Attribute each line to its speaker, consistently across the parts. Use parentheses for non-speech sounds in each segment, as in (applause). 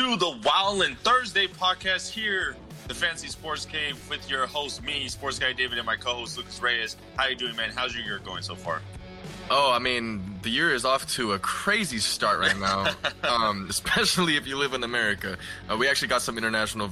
Speaker 1: To the Wildin' Thursday podcast here, the Fantasy Sports Cave, with your host, me, Sports Guy David, and my co-host Lucas Reyes. How you doing, man? How's your year going so far?
Speaker 2: Oh, I mean, the year is off to a crazy start right now, (laughs) um, especially if you live in America. Uh, we actually got some international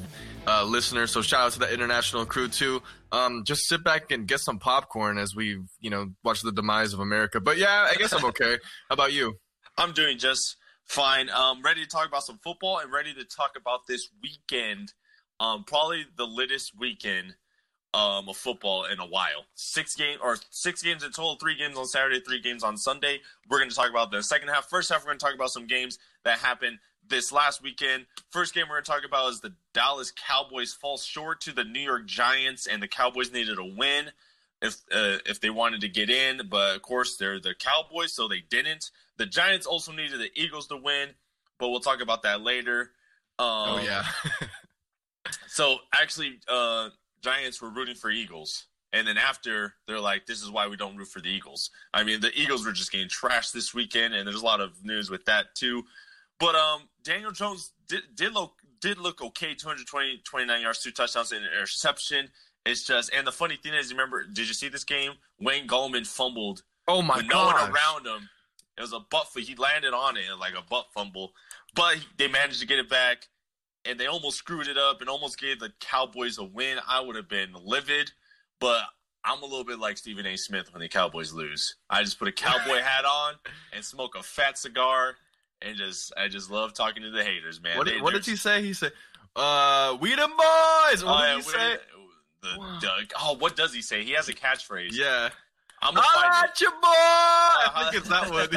Speaker 2: uh, listeners, so shout out to the international crew too. Um, just sit back and get some popcorn as we, you know, watch the demise of America. But yeah, I guess I'm okay. (laughs) How about you?
Speaker 1: I'm doing just fine. Um, ready to talk about some football and ready to talk about this weekend. Um, probably the latest weekend um, of football in a while. Six game or six games in total. Three games on Saturday, three games on Sunday. We're going to talk about the second half. First half, we're going to talk about some games that happened this last weekend. First game we're going to talk about is the Dallas Cowboys fall short to the New York Giants, and the Cowboys needed a win if uh, if they wanted to get in, but of course they're the Cowboys, so they didn't. The Giants also needed the Eagles to win, but we'll talk about that later.
Speaker 2: Um, oh yeah. (laughs)
Speaker 1: so actually, uh, Giants were rooting for Eagles, and then after they're like, "This is why we don't root for the Eagles." I mean, the Eagles were just getting trashed this weekend, and there's a lot of news with that too. But um, Daniel Jones did did look did look okay. 220, 29 yards, two touchdowns, and an interception. It's just, and the funny thing is, remember, did you see this game? Wayne Gallman fumbled.
Speaker 2: Oh my god! No one
Speaker 1: around him. It was a butt. He landed on it like a butt fumble, but they managed to get it back, and they almost screwed it up and almost gave the Cowboys a win. I would have been livid, but I'm a little bit like Stephen A. Smith when the Cowboys lose. I just put a cowboy hat on and smoke a fat cigar and just I just love talking to the haters, man.
Speaker 2: What,
Speaker 1: they,
Speaker 2: what did he say? He said, uh, "We the boys." What oh, did
Speaker 1: he
Speaker 2: say?
Speaker 1: The, the, oh, what does he say? He has a catchphrase.
Speaker 2: Yeah.
Speaker 1: I'm
Speaker 2: a at your boy. Uh-huh. I think it's that
Speaker 1: one.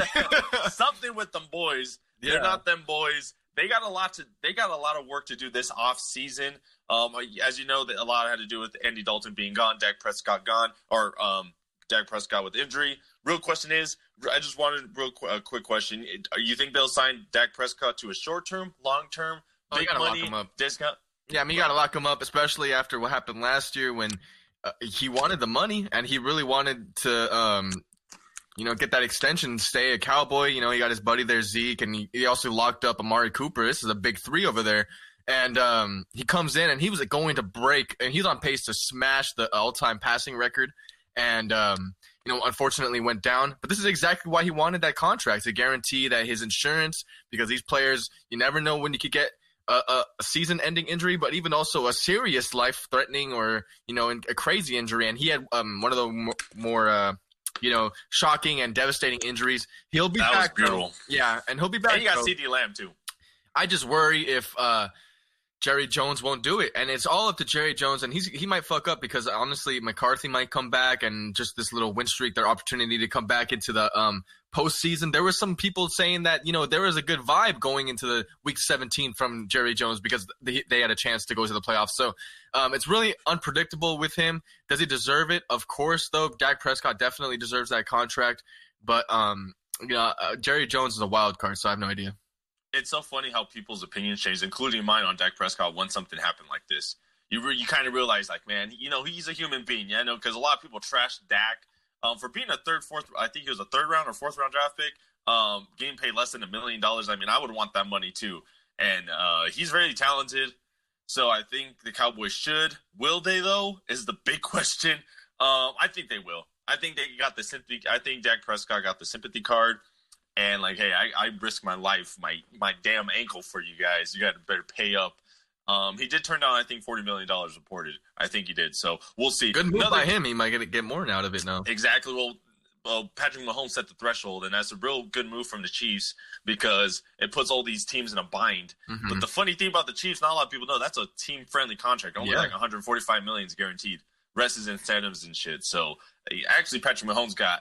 Speaker 1: (laughs) (laughs) Something with them boys. They're not them boys. They got a lot to. They got a lot of work to do this off season. Um, as you know, that a lot had to do with Andy Dalton being gone, Dak Prescott gone, or um, Dak Prescott with injury. Real question is, I just wanted real qu- a quick question. You think they'll sign Dak Prescott to a short term, long term,
Speaker 2: oh, big money discount? Yeah, I mean, you got to lock him up, especially after what happened last year when uh, he wanted the money and he really wanted to, um, you know, get that extension, stay a Cowboy. You know, he got his buddy there, Zeke, and he, he also locked up Amari Cooper. This is a big three over there. And um, he comes in and he was going to break, and he's on pace to smash the all-time passing record. And um, you know, unfortunately went down. But this is exactly why he wanted that contract to guarantee that his insurance, because these players, you never know when you could get a, a, season-ending injury, but even also a serious life-threatening or you know a crazy injury. And he had um, one of the more, more uh, you know shocking and devastating injuries. He'll be
Speaker 1: that
Speaker 2: back. Yeah, and he'll be back.
Speaker 1: And you got CeeDee Lamb too.
Speaker 2: I just worry if. Uh, Jerry Jones won't do it, and it's all up to Jerry Jones, and he's he might fuck up because honestly, McCarthy might come back, and just this little win streak, their opportunity to come back into the um, postseason. There were some people saying that you know there was a good vibe going into the week 17 from Jerry Jones because they, they had a chance to go to the playoffs. So um, it's really unpredictable with him. Does he deserve it? Of course, though. Dak Prescott definitely deserves that contract, but um, you know uh, Jerry Jones is a wild card, so I have no idea
Speaker 1: it's so funny how people's opinions change, including mine on Dak Prescott when something happened like this. You re- you kind of realize, like, man, you know, he's a human being, yeah, know, because a lot of people trash Dak um, for being a third, fourth. I think he was a third round or fourth round draft pick, um, getting paid less than a million dollars. I mean, I would want that money too, and uh, he's very talented. So I think the Cowboys should. Will they though? Is the big (laughs) question. Um, I think they will. I think they got the sympathy. I think Dak Prescott got the sympathy card and like, hey, I, I risk my life, my my damn ankle for you guys. You got to better pay up. Um, he did turn down, I think, forty million dollars reported. I think he did. So we'll see.
Speaker 2: Good move Another, by him. He might get get more out of it now.
Speaker 1: Exactly. Well, well, Patrick Mahomes set the threshold, and that's a real good move from the Chiefs because it puts all these teams in a bind. Mm-hmm. But the funny thing about the Chiefs, not a lot of people know that's a team friendly contract. Only yeah. like 145 million is guaranteed. Rest is incentives and shit. So actually, Patrick Mahomes got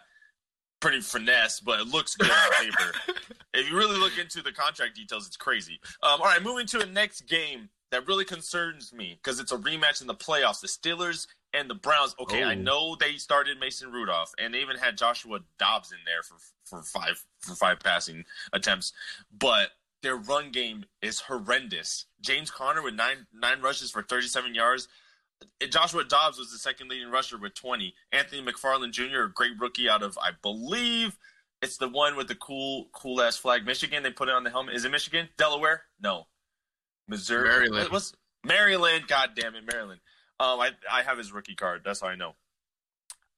Speaker 1: pretty finesse, but it looks good on paper. (laughs) if you really look into the contract details, it's crazy. Um, all right, moving to the next game that really concerns me because it's a rematch in the playoffs. The Steelers and the Browns. Okay, I oh. know they started Mason Rudolph, and they even had Joshua Dobbs in there for for five for five passing attempts, but their run game is horrendous. James Conner with nine nine rushes for 37 yards. Joshua Dobbs was the second leading rusher with 20. Anthony McFarland Jr., a great rookie out of, I believe, it's the one with the cool, cool ass flag. Michigan. They put it on the helmet. Is it Michigan? Delaware? No. Missouri.
Speaker 2: Maryland.
Speaker 1: What's Maryland? God damn it, Maryland. Um, I I have his rookie card. That's how I know.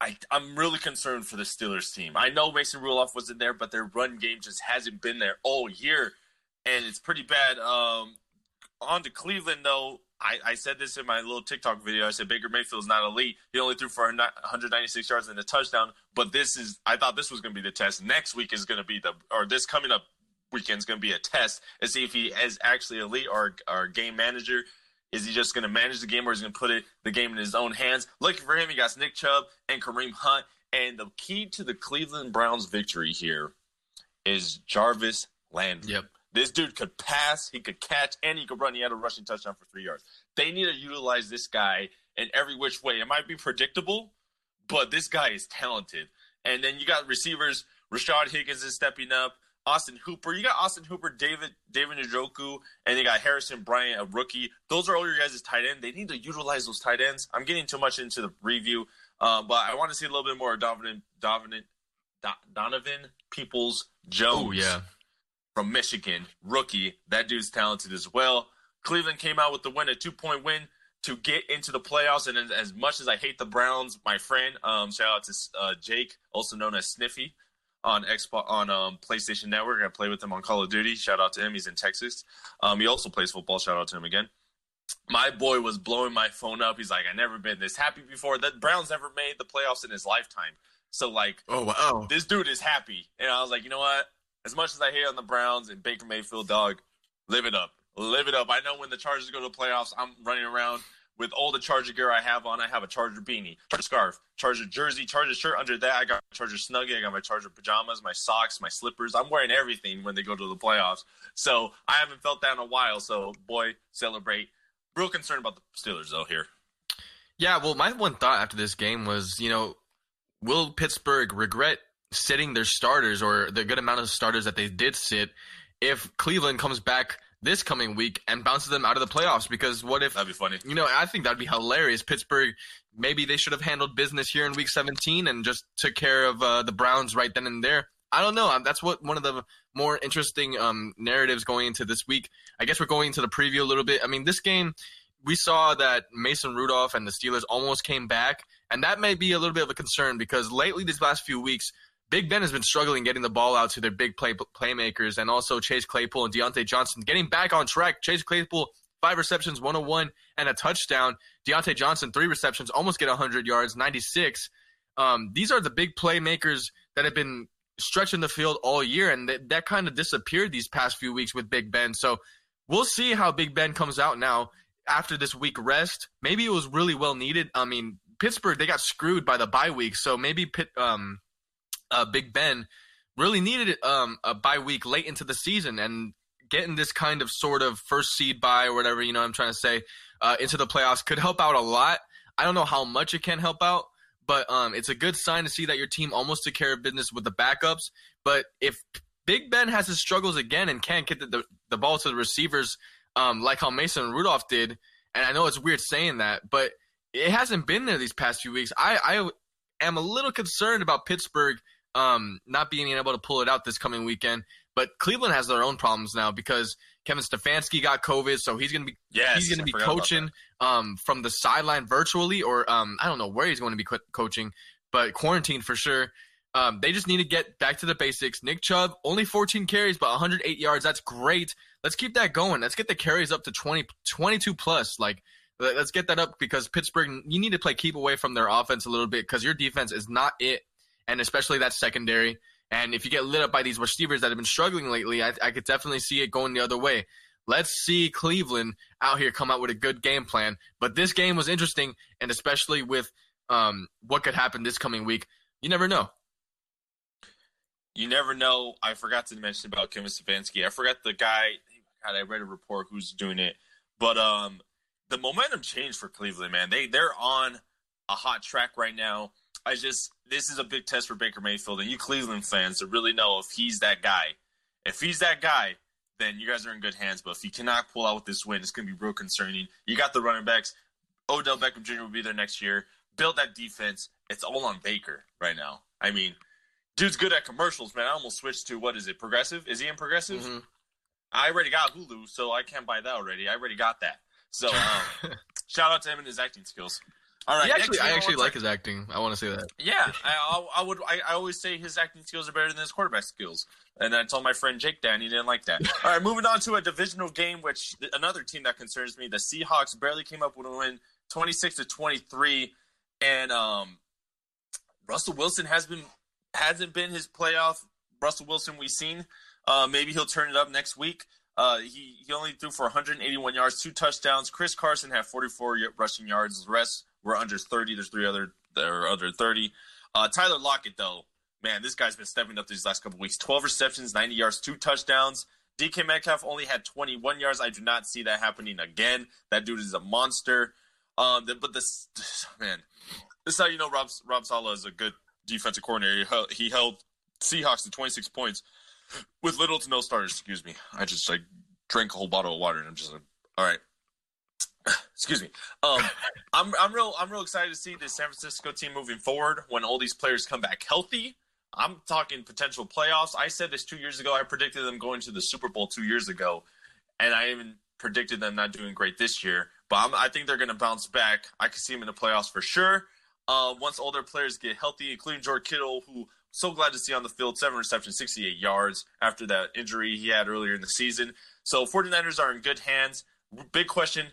Speaker 1: I, I'm really concerned for the Steelers team. I know Mason Rudolph wasn't there, but their run game just hasn't been there all year, and it's pretty bad. Um, on to Cleveland, though. I, I said this in my little TikTok video. I said Baker Mayfield's not elite. He only threw for 196 yards and a touchdown. But this is, I thought this was going to be the test. Next week is going to be the, or this coming up weekend is going to be a test to see if he is actually elite or, or game manager. Is he just going to manage the game or is he going to put it the game in his own hands? Looking for him, he got Nick Chubb and Kareem Hunt. And the key to the Cleveland Browns victory here is Jarvis Landry.
Speaker 2: Yep.
Speaker 1: This dude could pass, he could catch, and he could run. He had a rushing touchdown for three yards. They need to utilize this guy in every which way. It might be predictable, but this guy is talented. And then you got receivers. Rashard Higgins is stepping up. Austin Hooper. You got Austin Hooper, David David Njoku, and you got Harrison Bryant, a rookie. Those are all your guys' tight end. They need to utilize those tight ends. I'm getting too much into the review, uh, but I want to see a little bit more of Donovan Donovan Donovan Peoples Jones.
Speaker 2: Oh yeah,
Speaker 1: from Michigan, rookie. That dude's talented as well. Cleveland came out with the win, a two point win to get into the playoffs. And as much as I hate the Browns, my friend, um, shout out to uh, Jake, also known as Sniffy on Xbox on um, PlayStation Network. I play with him on Call of Duty. Shout out to him. He's in Texas. Um, he also plays football. Shout out to him again. My boy was blowing my phone up. He's like, I never been this happy before. The Browns never made the playoffs in his lifetime. So like,
Speaker 2: oh wow,
Speaker 1: this dude is happy. And I was like, you know what? As much as I hate on the Browns and Baker Mayfield, dog, live it up, live it up. I know when the Chargers go to the playoffs, I'm running around with all the Charger gear I have on. I have a Charger beanie, Charger scarf, Charger jersey, Charger shirt. Under that, I got Charger snuggie. I got my Charger pajamas, my socks, my slippers. I'm wearing everything when they go to the playoffs. So I haven't felt that in a while. So boy, celebrate. Real concerned about the Steelers though here.
Speaker 2: Yeah, well, my one thought after this game was, you know, will Pittsburgh regret sitting their starters or the good amount of starters that they did sit if Cleveland comes back this coming week and bounces them out of the playoffs. Because what if
Speaker 1: that'd be funny?
Speaker 2: You know, I think that'd be hilarious. Pittsburgh, maybe they should have handled business here in Week 17 and just took care of uh, the Browns right then and there. I don't know. That's what one of the more interesting um, narratives going into this week. I guess we're going into the preview a little bit. I mean, this game we saw that Mason Rudolph and the Steelers almost came back, and that may be a little bit of a concern because lately, these last few weeks, Big Ben has been struggling getting the ball out to their big play playmakers, and also Chase Claypool and Diontae Johnson getting back on track. Chase Claypool five receptions, 101, and a touchdown. Diontae Johnson three receptions, almost get 100 yards, 96. Um, these are the big playmakers that have been stretching the field all year, and that, that kind of disappeared these past few weeks with Big Ben. So we'll see how Big Ben comes out now after this week rest. Maybe it was really well needed. I mean, Pittsburgh they got screwed by the bye week, so maybe Pitt, um, uh, Big Ben really needed um, a bye week late into the season and getting this kind of sort of first seed bye or whatever you know I'm trying to say uh, into the playoffs could help out a lot. I don't know how much it can help out, but um, it's a good sign to see that your team almost took care of business with the backups. But if Big Ben has his struggles again and can't get the, the, the ball to the receivers um, like how Mason Rudolph did, and I know it's weird saying that, but it hasn't been there these past few weeks. I, I am a little concerned about Pittsburgh um, not being able to pull it out this coming weekend. But Cleveland has their own problems now because Kevin Stefanski got COVID, so he's going to be
Speaker 1: yes,
Speaker 2: he's going to be coaching um, from the sideline virtually, or um, I don't know where he's going to be co- coaching, but quarantine for sure. Um, they just need to get back to the basics. Nick Chubb only 14 carries, but 108 yards. That's great. Let's keep that going. Let's get the carries up to 20, 22 plus. Like let's get that up because Pittsburgh, you need to play keep away from their offense a little bit because your defense is not it and especially that secondary. And if you get lit up by these receivers that have been struggling lately, I, I could definitely see it going the other way. Let's see Cleveland out here come out with a good game plan. But this game was interesting, and especially with um, what could happen this coming week, you never know.
Speaker 1: You never know. I forgot to mention about Kevin Stefanski. I forgot the guy. God, I read a report who's doing it, but um, the momentum changed for Cleveland. Man, they they're on a hot track right now. I just this is a big test for Baker Mayfield and you Cleveland fans to really know if he's that guy. If he's that guy, then you guys are in good hands. But if he cannot pull out with this win, it's going to be real concerning. You got the running backs. Odell Beckham Jr. will be there next year. Build that defense. It's all on Baker right now. I mean, dude's good at commercials, man. I almost switched to what is it? Progressive? Is he in Progressive? Mm-hmm. I already got Hulu, so I can't buy that already. I already got that. So um, (laughs) shout out to him and his acting skills.
Speaker 2: All right, actually, I actually like his acting. I want to say that.
Speaker 1: Yeah, I, I would. I, I, always say his acting skills are better than his quarterback skills, and I told my friend Jake that, and he didn't like that. (laughs) All right, moving on to a divisional game, which another team that concerns me. The Seahawks barely came up with a win, twenty six to twenty three, and um, Russell Wilson has been hasn't been his playoff Russell Wilson we've seen. Uh, maybe he'll turn it up next week. Uh, he he only threw for 181 yards, two touchdowns. Chris Carson had 44 rushing yards. The rest were under 30. There's three other there are under 30. Uh, Tyler Lockett though, man, this guy's been stepping up these last couple weeks. 12 receptions, 90 yards, two touchdowns. DK Metcalf only had 21 yards. I do not see that happening again. That dude is a monster. Um, but this (sighs) man, this is how you know Rob Rob Saleh is a good defensive coordinator. He held Seahawks to 26 points with little to no starters. Excuse me. I just like drank a whole bottle of water and I'm just like, all right. Excuse me. Um, I'm I'm real I'm real excited to see the San Francisco team moving forward when all these players come back healthy. I'm talking potential playoffs. I said this two years ago. I predicted them going to the Super Bowl two years ago, and I even predicted them not doing great this year. But I'm, i think they're going to bounce back. I can see them in the playoffs for sure. Uh, once all their players get healthy, including George Kittle, who so glad to see on the field, seven receptions, 68 yards after that injury he had earlier in the season. So 49ers are in good hands. Big question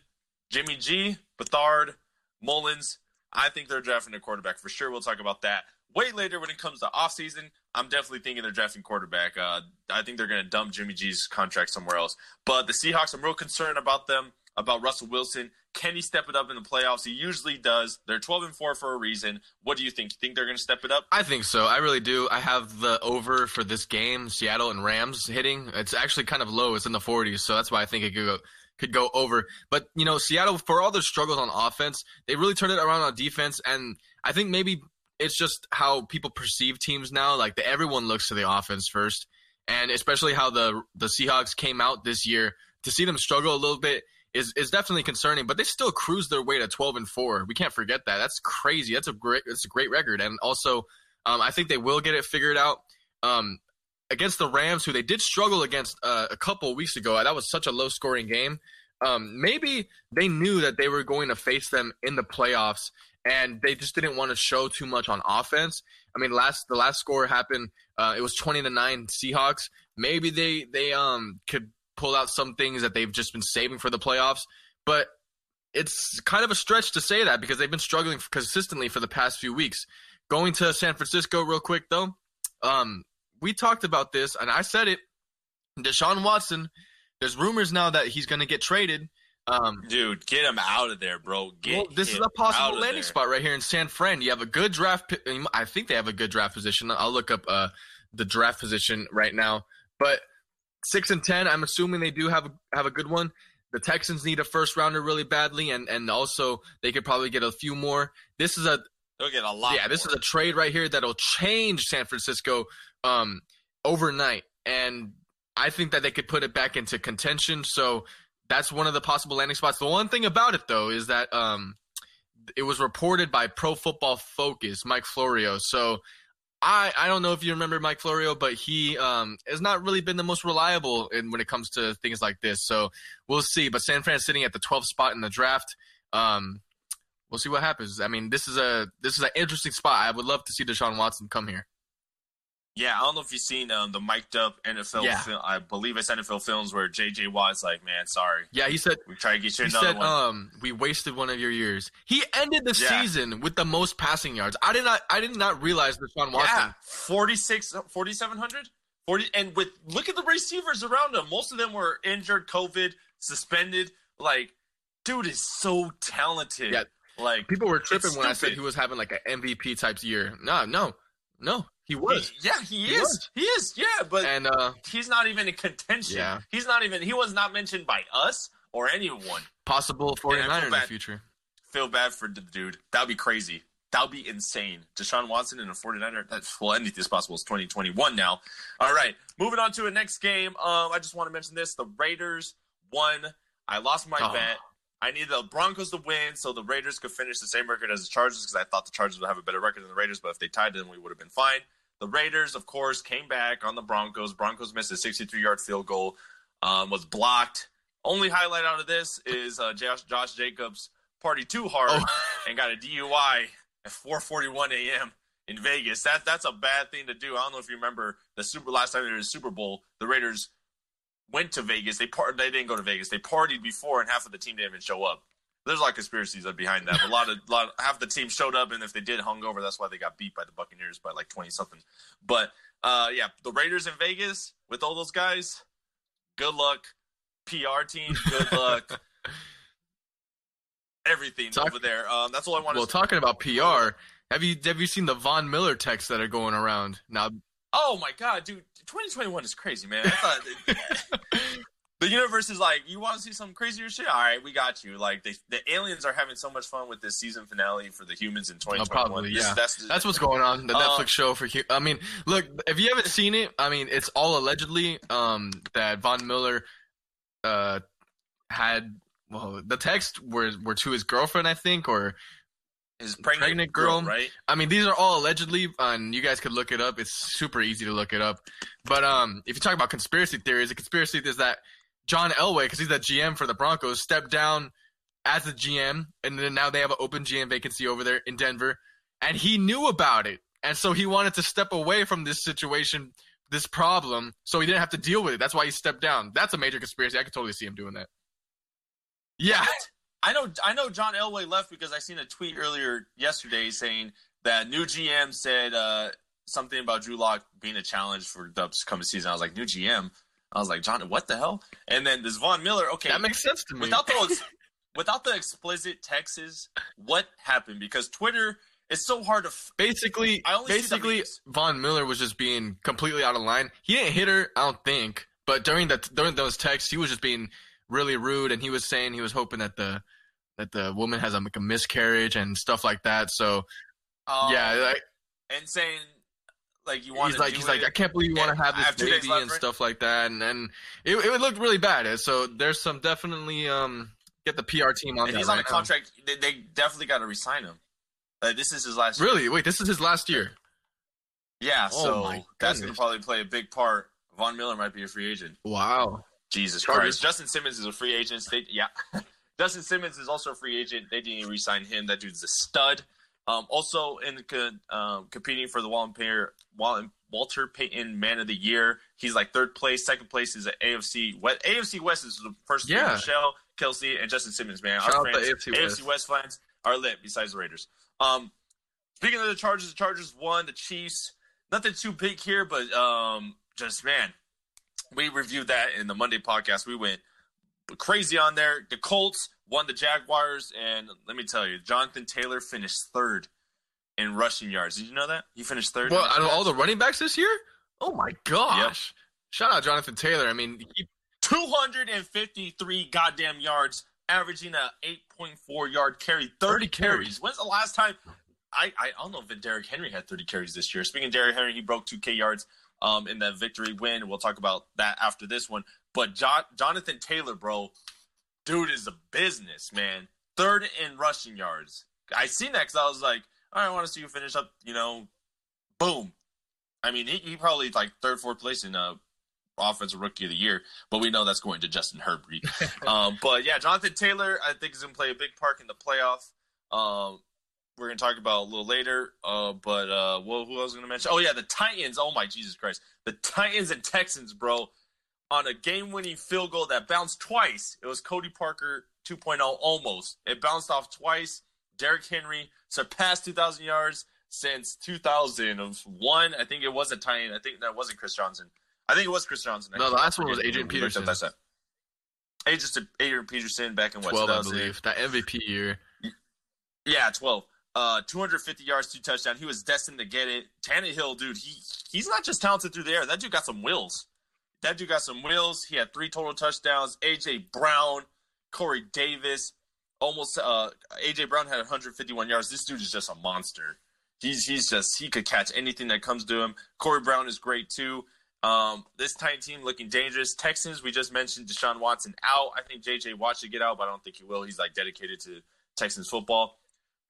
Speaker 1: Jimmy G, Beathard, Mullens. I think they're drafting a quarterback for sure. We'll talk about that way later when it comes to offseason. I'm definitely thinking they're drafting quarterback. Uh, I think they're going to dump Jimmy G's contract somewhere else. But the Seahawks, I'm real concerned about them, about Russell Wilson. Can he step it up in the playoffs? He usually does. They're 12 and 4 for a reason. What do you think? You think they're going to step it up?
Speaker 2: I think so. I really do. I have the over for this game, Seattle and Rams hitting. It's actually kind of low. It's in the 40s, so that's why I think it could go could go over. But, you know, Seattle for all their struggles on offense, they really turned it around on defense and I think maybe it's just how people perceive teams now. Like the, everyone looks to the offense first, and especially how the the Seahawks came out this year to see them struggle a little bit is is definitely concerning. But they still cruise their way to twelve and four. We can't forget that. That's crazy. That's a great. That's a great record. And also, um, I think they will get it figured out. Um, against the Rams, who they did struggle against uh, a couple weeks ago. That was such a low scoring game. Um, maybe they knew that they were going to face them in the playoffs, and they just didn't want to show too much on offense. I mean, last the last score happened. Uh, it was twenty to nine Seahawks. Maybe they they um could pull out some things that they've just been saving for the playoffs. But it's kind of a stretch to say that because they've been struggling consistently for the past few weeks. Going to San Francisco real quick though, um, we talked about this and I said it. Deshaun Watson, there's rumors now that he's going to get traded.
Speaker 1: Um, Dude, get him out of there, bro. Get well,
Speaker 2: this is a possible landing spot right here in San Fran. You have a good draft. I think they have a good draft position. I'll look up uh, the draft position right now. But six and ten, I'm assuming they do have a, have a good one. The Texans need a first rounder really badly, and and also they could probably get a few more. This is a
Speaker 1: they'll get a lot.
Speaker 2: Yeah, this is a trade right here that'll change San Francisco um, overnight, and I think that they could put it back into contention. So that's one of the possible landing spots. The one thing about it though is that um, it was reported by Pro Football Focus, Mike Florio. So I I don't know if you remember Mike Florio, but he um, has not really been the most reliable in when it comes to things like this. So we'll see. But San Fran sitting at the 12th spot in the draft. Um, we'll see what happens. I mean, this is a this is an interesting spot. I would love to see Deshaun Watson come here.
Speaker 1: Yeah, I don't know if you've seen um, the mic'd up NFL. Yeah. Film, I believe it's NFL films where J.J. Watt's like, "Man, sorry."
Speaker 2: Yeah, he said
Speaker 1: we try to get you another
Speaker 2: said,
Speaker 1: one.
Speaker 2: Um, we wasted one of your years. He ended the yeah. season with the most passing yards. I did not. I did not realize Deshaun Watson. Yeah,
Speaker 1: 46, 4,700? 40, and with look at the receivers around him. Most of them were injured, COVID, suspended. Like, dude is so talented. Yeah, like
Speaker 2: people were tripping when I said he was having like an MVP type year. No, no, no. He was.
Speaker 1: He, yeah, he, he is. Was. He is. Yeah, but and uh, he's not even in contention. Yeah. He's not even. He was not mentioned by us or anyone.
Speaker 2: Possible 49er in the future.
Speaker 1: Feel bad for the dude. That would be crazy. That would be insane. Deshaun Watson and a 49er. That's well, anything is possible. It's 2021 now. All right, moving on to a next game. Um, I just want to mention this: the Raiders won. I lost my oh. bet. I need the Broncos to win so the Raiders could finish the same record as the Chargers because I thought the Chargers would have a better record than the Raiders, but if they tied, then we would have been fine. The Raiders, of course, came back on the Broncos. Broncos missed a 63 yard field goal. um, was blocked. Only highlight out of this is uh, Josh, Josh Jacobs party too hard oh. (laughs) and got a DUI at 4:41 a.m. in Vegas. That that's a bad thing to do. I don't know if you remember the super last time they were Super Bowl, the Raiders went to Vegas. They part they didn't go to Vegas. They partied before, and half of the team didn't even show up. There's a lot of conspiracies behind that. A lot of lot half the team showed up, and if they did hung over, that's why they got beat by the Buccaneers by like 20 something. But uh, yeah, the Raiders in Vegas with all those guys. Good luck, PR team. Good luck. (laughs) Everything Talk- over there. Um, that's all I want.
Speaker 2: To Well, talking about PR, have you have you seen the Von Miller texts that are going around now?
Speaker 1: Oh my god, dude! 2021 is crazy, man. I thought (laughs) the universe is like, you want to see some crazier shit? All right, we got you. Like they, the aliens are having so much fun with this season finale for the humans in 2021. Oh, probably,
Speaker 2: yeah. This, that's, that's what's going on. The uh, Netflix show for. I mean, look, if you haven't seen it, I mean, it's all allegedly um, that Von Miller uh, had. Well, the text were were to his girlfriend, I think, or
Speaker 1: his pregnant, pregnant girl, girl, right?
Speaker 2: I mean, these are all allegedly, and you guys could look it up. It's super easy to look it up. But um, if you talk about conspiracy theories, a conspiracy is that John Elway, because he's the GM for the Broncos, stepped down as the GM, and then now they have an open GM vacancy over there in Denver, and he knew about it, and so he wanted to step away from this situation, this problem, so he didn't have to deal with it. That's why he stepped down. That's a major conspiracy. I could totally see him doing that.
Speaker 1: Yeah. I know I know John Elway left because I seen a tweet earlier yesterday saying that new GM said uh, something about Drew Lock being a challenge for the upcoming season. I was like, new GM. I was like, John, what the hell? And then this Von Miller, okay,
Speaker 2: that makes sense to me.
Speaker 1: Without those, without the explicit texts, what happened? Because Twitter is so hard to. F-
Speaker 2: basically, basically, Von Miller was just being completely out of line. He didn't hit her, I don't think, but during that during those texts, he was just being really rude, and he was saying he was hoping that the that the woman has a, like a miscarriage and stuff like that. So, um, yeah, like,
Speaker 1: and saying like you want.
Speaker 2: He's like, he's like, I can't believe you want to have this have baby and stuff like that, and and it, it looked really bad. So there's some definitely um get the PR team on.
Speaker 1: And
Speaker 2: he's
Speaker 1: right on a contract. They, they, definitely got to resign him. Uh, this is his last.
Speaker 2: Really?
Speaker 1: Year.
Speaker 2: Wait, this is his last year.
Speaker 1: Yeah, oh so that's going to probably play a big part. Von Miller might be a free agent.
Speaker 2: Wow.
Speaker 1: Jesus Chargers. Christ. Justin Simmons is a free agent. They, yeah. (laughs) Justin Simmons is also a free agent. They didn't even re-sign him. That dude's a stud. Um, also in um, competing for the Walter, Walter Payton Man of the Year. He's like third place. Second place is at AFC West. AFC West is the first yeah. Michelle, Kelce and Justin Simmons. Man,
Speaker 2: Shout our fans, AFC,
Speaker 1: AFC West. fans are lit. Besides the Raiders. Um, speaking of the Chargers, the Chargers won. The Chiefs. Nothing too big here, but um, just man, we reviewed that in the Monday podcast. We went crazy on there. The Colts won the Jaguars, and let me tell you, Jonathan Taylor finished third in rushing yards. Did you know that he finished third?
Speaker 2: Well, out of all the running backs this year, oh my gosh! Yep. Shout out Jonathan Taylor. I mean, he...
Speaker 1: 253 goddamn yards, averaging a 8.4 yard carry, 30, 30 carries. carries. When's the last time? I, I don't know if Derrick Henry had 30 carries this year. Speaking of Derrick Henry, he broke 2K yards um, in that victory win. We'll talk about that after this one. But jo- Jonathan Taylor, bro, dude is a business, man. Third in rushing yards. I seen that because I was like, all right, I want to see you finish up. You know, boom. I mean, he, he probably like third, fourth place in uh, offensive rookie of the year, but we know that's going to Justin Herbert. (laughs) um, but yeah, Jonathan Taylor, I think is going to play a big part in the playoff. Um, we're going to talk about a little later. Uh, but uh, well, who else was going to mention? Oh yeah, the Titans. Oh my Jesus Christ, the Titans and Texans, bro, on a game-winning field goal that bounced twice. It was Cody Parkey 2.0 almost. It bounced off twice. Derrick Henry surpassed 2,000 yards since 2001. I think it was a tie I think that wasn't Chris Johnson. I think it was Chris Johnson.
Speaker 2: No, the last one was Adrian Peterson.
Speaker 1: That's it. Adrian, Adrian Peterson back in what,
Speaker 2: 12, I believe. That MVP year.
Speaker 1: Yeah, 12. Uh, 250 yards, two touchdowns. He was destined to get it. Tannehill, dude, he he's not just talented through the air. That dude got some wheels. That dude got some wheels. He had three total touchdowns. AJ Brown, Corey Davis, almost uh, AJ Brown had 151 yards. This dude is just a monster. He's he's just he could catch anything that comes to him. Corey Brown is great too. Um, this Titan team looking dangerous. Texans, we just mentioned Deshaun Watson out. I think JJ Watt should get out, but I don't think he will. He's like dedicated to Texans football.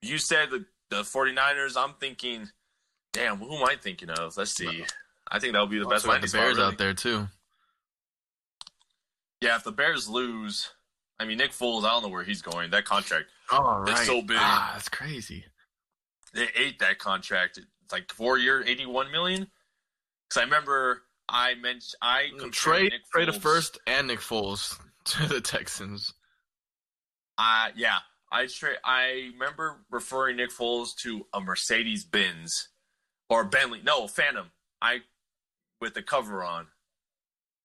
Speaker 1: You said the, the 49ers. I'm thinking, damn, who am I thinking of? Let's see. I think that would be the best
Speaker 2: one. The Bears really. out there too.
Speaker 1: Yeah, if the Bears lose, I mean Nick Foles, I don't know where he's going. That contract
Speaker 2: oh, right. is so big. Ah, that's crazy.
Speaker 1: They ate that contract. It's like four year, eighty one million. Because I remember I mentioned I
Speaker 2: trade trade a first and Nick Foles (laughs) to the Texans.
Speaker 1: Uh yeah. I straight I remember referring Nick Foles to a Mercedes Benz or Bentley. No, Phantom. I with the cover on.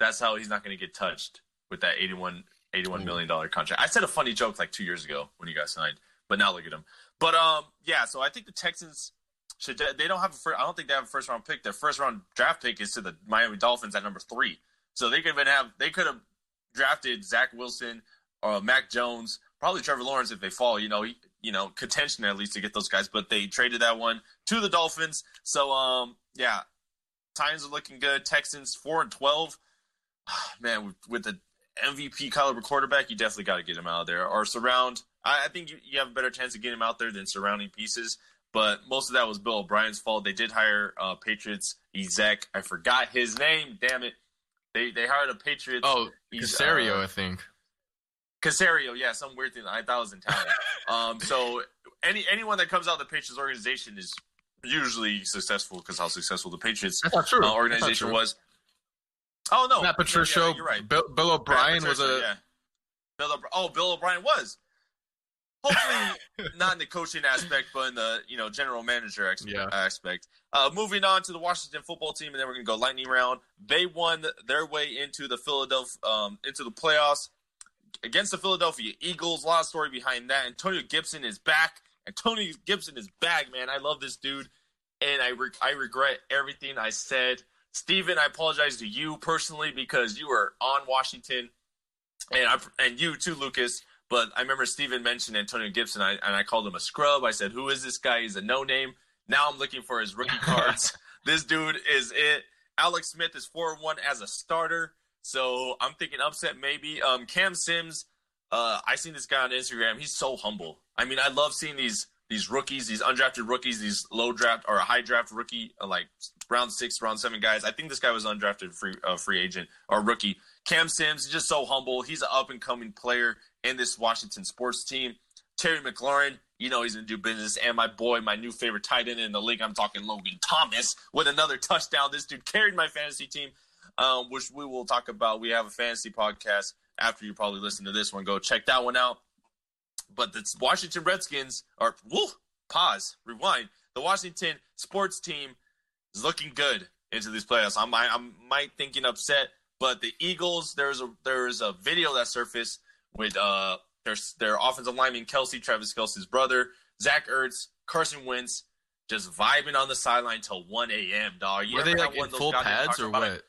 Speaker 1: That's how he's not going to get touched with that 81 81 million dollar contract. I said a funny joke like 2 years ago when he got signed, but now look at him. But um yeah, so I think the Texans should they don't have a first, I don't think they have a first round pick. Their first round draft pick is to the Miami Dolphins at number 3. So they could even have they could have drafted Zach Wilson or Mac Jones, probably Trevor Lawrence if they fall, you know, he, you know, contention at least to get those guys, but they traded that one to the Dolphins. So um yeah, Titans are looking good. Texans 4 and 12. (sighs) Man, with, with the MVP caliber quarterback, you definitely got to get him out of there or surround. I, I think you, you, have a better chance of getting him out there than surrounding pieces. But most of that was Bill O'Brien's fault. They did hire uh, Patriots Ezek. I forgot his name. Damn it. They they hired a Patriots.
Speaker 2: Oh, Caserio, uh, I think.
Speaker 1: Caserio, yeah, some weird thing. I thought was Italian. (laughs) um, so any anyone that comes out of the Patriots organization is usually successful because how successful the Patriots uh, organization was. Oh no,
Speaker 2: Matt Patricia. Yeah, you're right. Bill, Bill O'Brien Patricia, was a.
Speaker 1: Yeah. Bill O'Brien. Oh, Bill O'Brien was. Hopefully (laughs) not in the coaching aspect, but in the you know general manager ex- yeah. aspect. Uh, moving on to the Washington football team, and then we're gonna go lightning round. They won their way into the Philadelphia um, into the playoffs against the Philadelphia Eagles. A lot of story behind that. Antonio Gibson is back. Antonio Gibson is back, man. I love this dude, and I re- I regret everything I said Steven, I apologize to you personally because you were on Washington, and I, and you too, Lucas. But I remember Steven mentioned Antonio Gibson, I, and I called him a scrub. I said, "Who is this guy? He's a no name." Now I'm looking for his rookie (laughs) cards. this dude is it. Alex Smith is four one as a starter, so I'm thinking upset maybe. Um, Cam Sims, uh, I seen this guy on Instagram. He's so humble. I mean, I love seeing these these rookies, these undrafted rookies, these low draft or a high draft rookie, uh, like round six, round seven guys. I think this guy was undrafted free uh, free agent or rookie. Cam Sims, is just so humble. He's an up and coming player in this Washington sports team. Terry McLaurin, you know he's gonna do business. And my boy, my new favorite tight end in the league, I'm talking Logan Thomas with another touchdown. This dude carried my fantasy team, um, which we will talk about. We have a fantasy podcast after you probably listen to this one. Go check that one out. But the Washington Redskins are woo, pause, rewind. The Washington sports team is looking good into these playoffs. I'm I, am might thinking upset, but the Eagles there's a there's a video that surfaced with uh their their offensive lineman Kelce Travis Kelce's brother, Zach Ertz, Carson Wentz, just vibing on the sideline till 1 a.m. Dog,
Speaker 2: you were they like in full pads or what?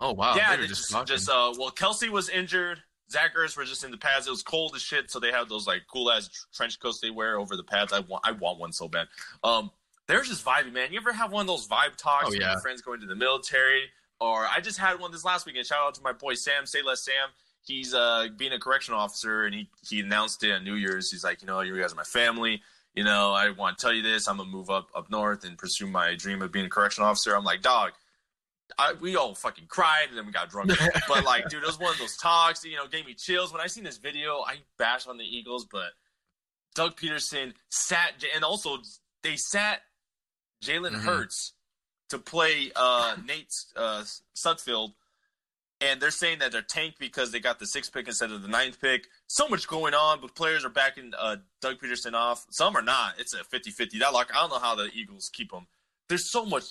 Speaker 2: Oh wow!
Speaker 1: Yeah, they just just, just uh well Kelce was injured. Zach Ertz were just in the pads. It was cold as shit, so they had those like cool ass trench coats they wear over the pads. I want I want one so bad. Um, they're just vibing, man. You ever have one of those vibe talks oh, with your friends going to the military? Or I just had one this last weekend. Shout out to my boy Sam, say less Sam. He's uh, being a correctional officer, and he he announced it on New Year's. He's like, you know, you guys are my family. You know, I want to tell you this. I'm gonna move up up north and pursue my dream of being a correctional officer. I'm like, dog. I, we all fucking cried and then we got drunk. (laughs) but like, dude, it was one of those talks. You know, gave me chills when I seen this video. I bashed on the Eagles, but Doug Pederson sat and also they sat Jalen mm-hmm. Hurts to play uh, Nate uh, Sudfeld, and they're saying that they're tanked because they got the sixth pick instead of the ninth pick. So much going on, but players are backing uh, Doug Pederson off. Some are not. It's a 50-50. That lock. I don't know how the Eagles keep them. There's so much.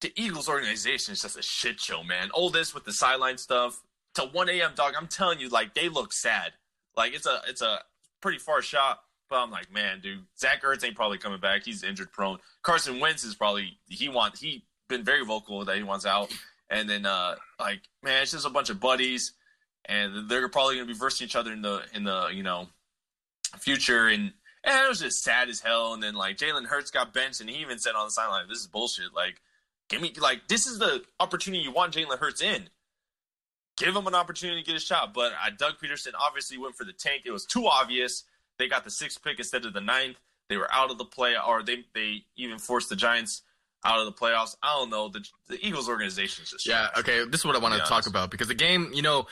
Speaker 1: The Eagles organization is just a shit show, man. All this with the sideline stuff to 1 a.m. dog. I'm telling you, like they look sad. Like it's a it's a pretty far shot. But I'm like, man, dude, Zach Ertz ain't probably coming back. He's injured prone. Carson Wentz is probably he want he been very vocal that he wants out. And then uh like, man, it's just a bunch of buddies and they're probably gonna be versing each other in the in the, you know, future and and it was just sad as hell. And then like Jalen Hurts got benched and he even said on the sideline, This is bullshit. Like, give me like this is the opportunity you want Jalen Hurts in. Give him an opportunity to get a shot. But uh, Doug Pederson obviously went for the tank. It was too obvious. They got the sixth pick instead of the ninth. They were out of the play, or they they even forced the Giants out of the playoffs. I don't know. The, the Eagles organization is just
Speaker 2: yeah. Okay, this is what I want to talk honest. about because the game, you know,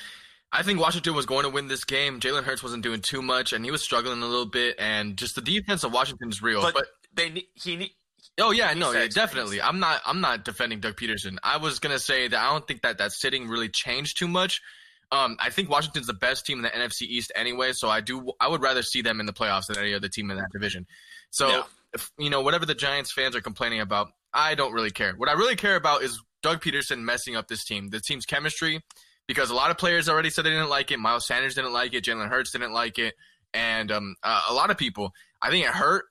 Speaker 2: I think Washington was going to win this game. Jalen Hurts wasn't doing too much, and he was struggling a little bit. And just the defense of Washington is real.
Speaker 1: But, but they he.
Speaker 2: Oh yeah, no, yeah, definitely. I'm not. I'm not defending Doug Pederson. I was gonna say that I don't think that that sitting really changed too much. Um, I think Washington's the best team in the NFC East anyway, so I do. I would rather see them in the playoffs than any other team in that division. So, yeah. if, you know, whatever the Giants fans are complaining about, I don't really care. What I really care about is Doug Pederson messing up this team, the team's chemistry, because a lot of players already said they didn't like it. Miles Sanders didn't like it. Jalen Hurts didn't like it, and um, uh, a lot of people. I think it hurt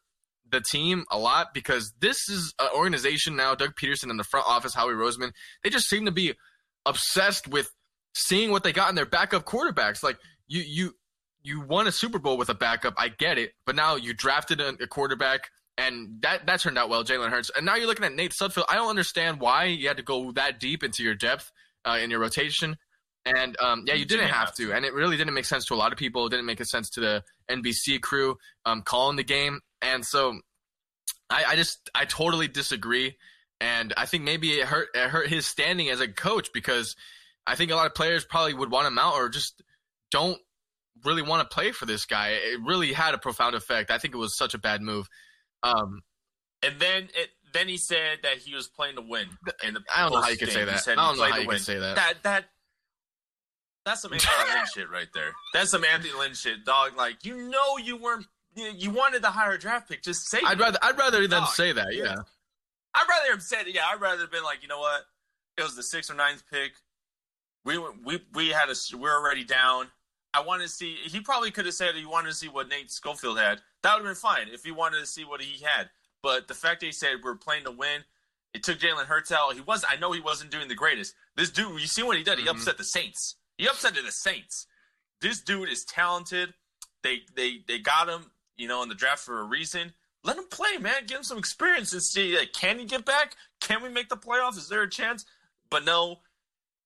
Speaker 2: the team a lot because this is an organization now. Doug Pederson and the front office, Howie Roseman, they just seem to be obsessed with seeing what they got in their backup quarterbacks. Like you, you, you won a Super Bowl with a backup. I get it, but now you drafted a, a quarterback and that that turned out well, Jalen Hurts. And now you're looking at Nate Sudfeld. I don't understand why you had to go that deep into your depth uh, in your rotation. And um, yeah, you, didn't, didn't, have to. to. and it really didn't make sense to a lot of people. It didn't make a sense to the NBC crew um, calling the game, and so I, I just I totally disagree. And I think maybe it hurt it hurt his standing as a coach because I think a lot of players probably would want him out or just don't really want to play for this guy. It really had a profound effect. I think it was such a bad move. Um,
Speaker 1: and then it then he said that he was playing to win. And the
Speaker 2: I don't know how you can say that. I don't know how you can say that.
Speaker 1: That that that's some Anthony Lynn (laughs) shit right there. That's some Anthony Lynn shit, dog. Like you know you weren't you wanted the higher draft pick. Just say.
Speaker 2: I'd rather I'd rather them say that. Yeah.
Speaker 1: I'd rather him said. Yeah, I'd rather have been like, you know what? It was the sixth or ninth pick. We we we had a we're already down. I wanted to see. He probably could have said he wanted to see what Nate Schofield had. That would have been fine if he wanted to see what he had. But the fact that he said we're playing to win, it took Jalen Hurts out. He was. I know he wasn't doing the greatest. This dude, you see what he did? He mm-hmm. upset the Saints. He upset the Saints. This dude is talented. They they they got him, you know, in the draft for a reason. Let him play, man. Give him some experience and see. Like, can he get back? Can we make the playoffs? Is there a chance? But no,